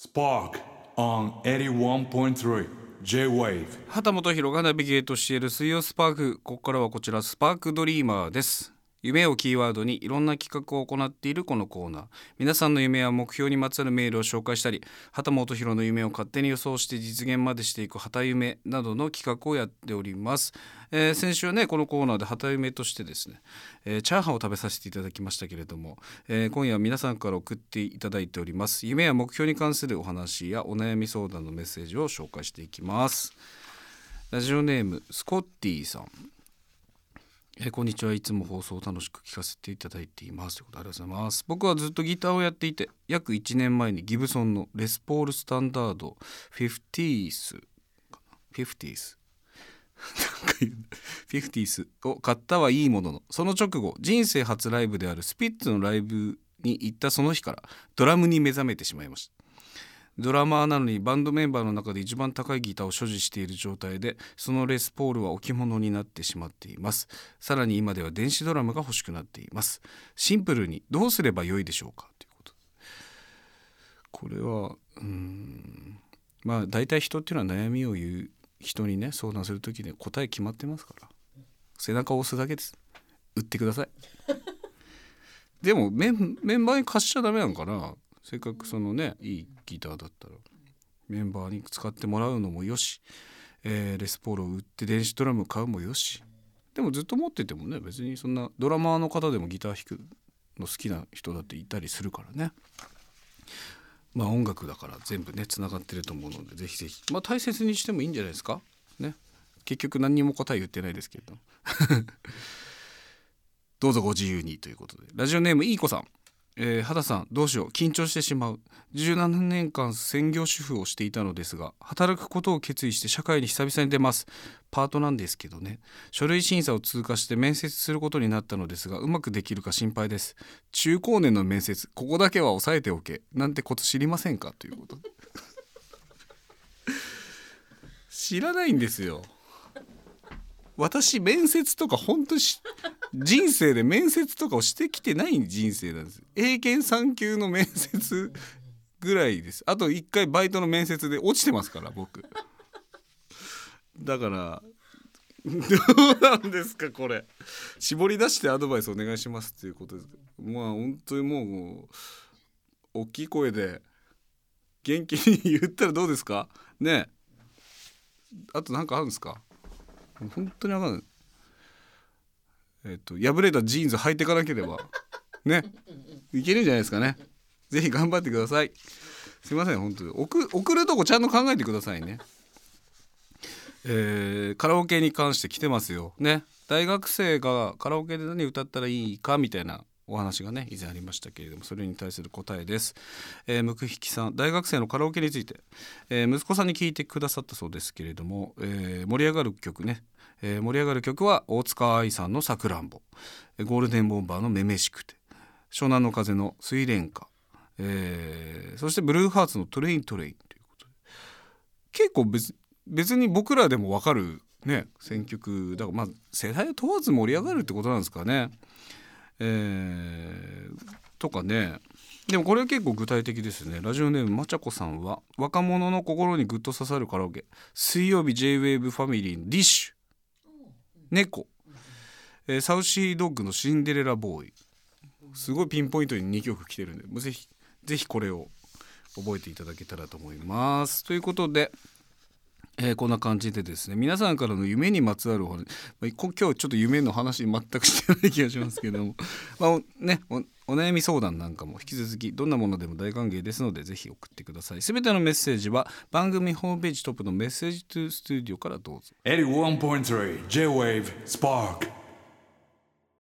Spark on 81.3 J-Wave. 畑本博がナビゲートしている水曜スパーク。ここからはこちらスパークドリーマーです。夢をキーワードにいろんな企画を行っているこのコーナー。皆さんの夢や目標にまつわるメールを紹介したり畑本博の夢を勝手に予想して実現までしていく畑夢などの企画をやっております、えー先週はねこのコーナーで畑夢としてですね、えーチャーハンを食べさせていただきましたけれども、えー今夜は皆さんから送っていただいております。夢や目標に関するお話やお悩み相談のメッセージを紹介していきます。ラジオネームスコッティさん。えーこんにちは。いつも放送を楽しく聞かせていただいています。ということでありがとうございます。僕はずっとギターをやっていて約1年前にギブソンのレスポールスタンダード 50s かな 50s なんか言うフィフティースを買ったはいいもののその直後人生初ライブであるスピッツのライブに行ったその日からドラムに目覚めてしまいました。ドラマーなのにバンドメンバーの中で一番高いギターを所持している状態でそのレスポールは置物になってしまっています。さらに今では電子ドラムが欲しくなっています。シンプルにどうすればよいでしょうか？ということ。これはうんまあ大体人っていうのは悩みを言う人にね相談する時に答え決まってますから。背中を押すだけです。売ってください。でもメンメンバーに貸しちゃダメなのかな？せっかくそのねいいギターだったら。メンバーに使ってもらうのもよし、えーレスポールを売って電子ドラム買うもよし。でもずっと持っててもね別にそんなドラマーの方でもギター弾くの好きな人だっていたりするからね。まあ音楽だから全部ねつながってると思うのでぜひぜひ。まあ大切にしてもいいんじゃないですか。ね。結局何にも答え言ってないですけど。どうぞご自由にということで。ラジオネームいい子さん。えー、肌さんどうしよう。緊張してしまう。17年間専業主婦をしていたのですが働くことを決意して社会に久々に出ます。パートなんですけどね。書類審査を通過して面接することになったのですがうまくできるか心配です。中高年の面接ここだけは押さえておけ。なんてこと知りませんか？ということ。知らないんですよ。私面接とか本当し人生で面接とかをしてきてない人生なんです。英検3級の面接ぐらいです。あと1回バイトの面接で落ちてますから僕。だからどうなんですかこれ。絞り出してアドバイスお願いしますっていうことです。まあ本当にもう大きい声で元気に言ったらどうですか？ねあと何かあるんですか？本当にわかんない。えっ、と破れたジーンズ履いていかなければね。いけるんじゃないですかね。是非頑張ってください。すいません本当に。送送るとこちゃんと考えてくださいね。えーカラオケに関して来てますよ。ね。大学生がカラオケで何歌ったらいいかみたいなお話がね以前ありましたけれどもそれに対する答えです、えー、ムクヒキさん大学生のカラオケについて、えー息子さんに聞いてくださったそうですけれども、えー盛り上がる曲ね、えー盛り上がる曲は大塚愛さんの「さくらんぼ」ゴールデンボンバーの「めめしくて」湘南の風の「睡蓮花」えーそしてブルーハーツの「トレイントレイン」ということで。結構別別に僕らでも分かるね選曲だからまあ世代を問わず盛り上がるってことなんですかね。えーとかね。でもこれは結構具体的ですね。ラジオネームまちゃこさんは若者の心にグッと刺さるカラオケ。水曜日 JWAVE ファミリーのディッシュ猫、えーサウシードッグのシンデレラボーイ。すごいピンポイントに2曲来てるんでもうぜひぜひこれを覚えていただけたらと思います。ということでえーこんな感じでですね皆さんからの夢にまつわるお話、まあ、今日ちょっと夢の話全くしてない気がしますけども まあおねおお悩み相談なんかも引き続きどんなものでも大歓迎ですのでぜひ送ってください。全てのメッセージは番組ホームページトップのメッセージトゥースタジオからどうぞ。81.3 J-Wave Spark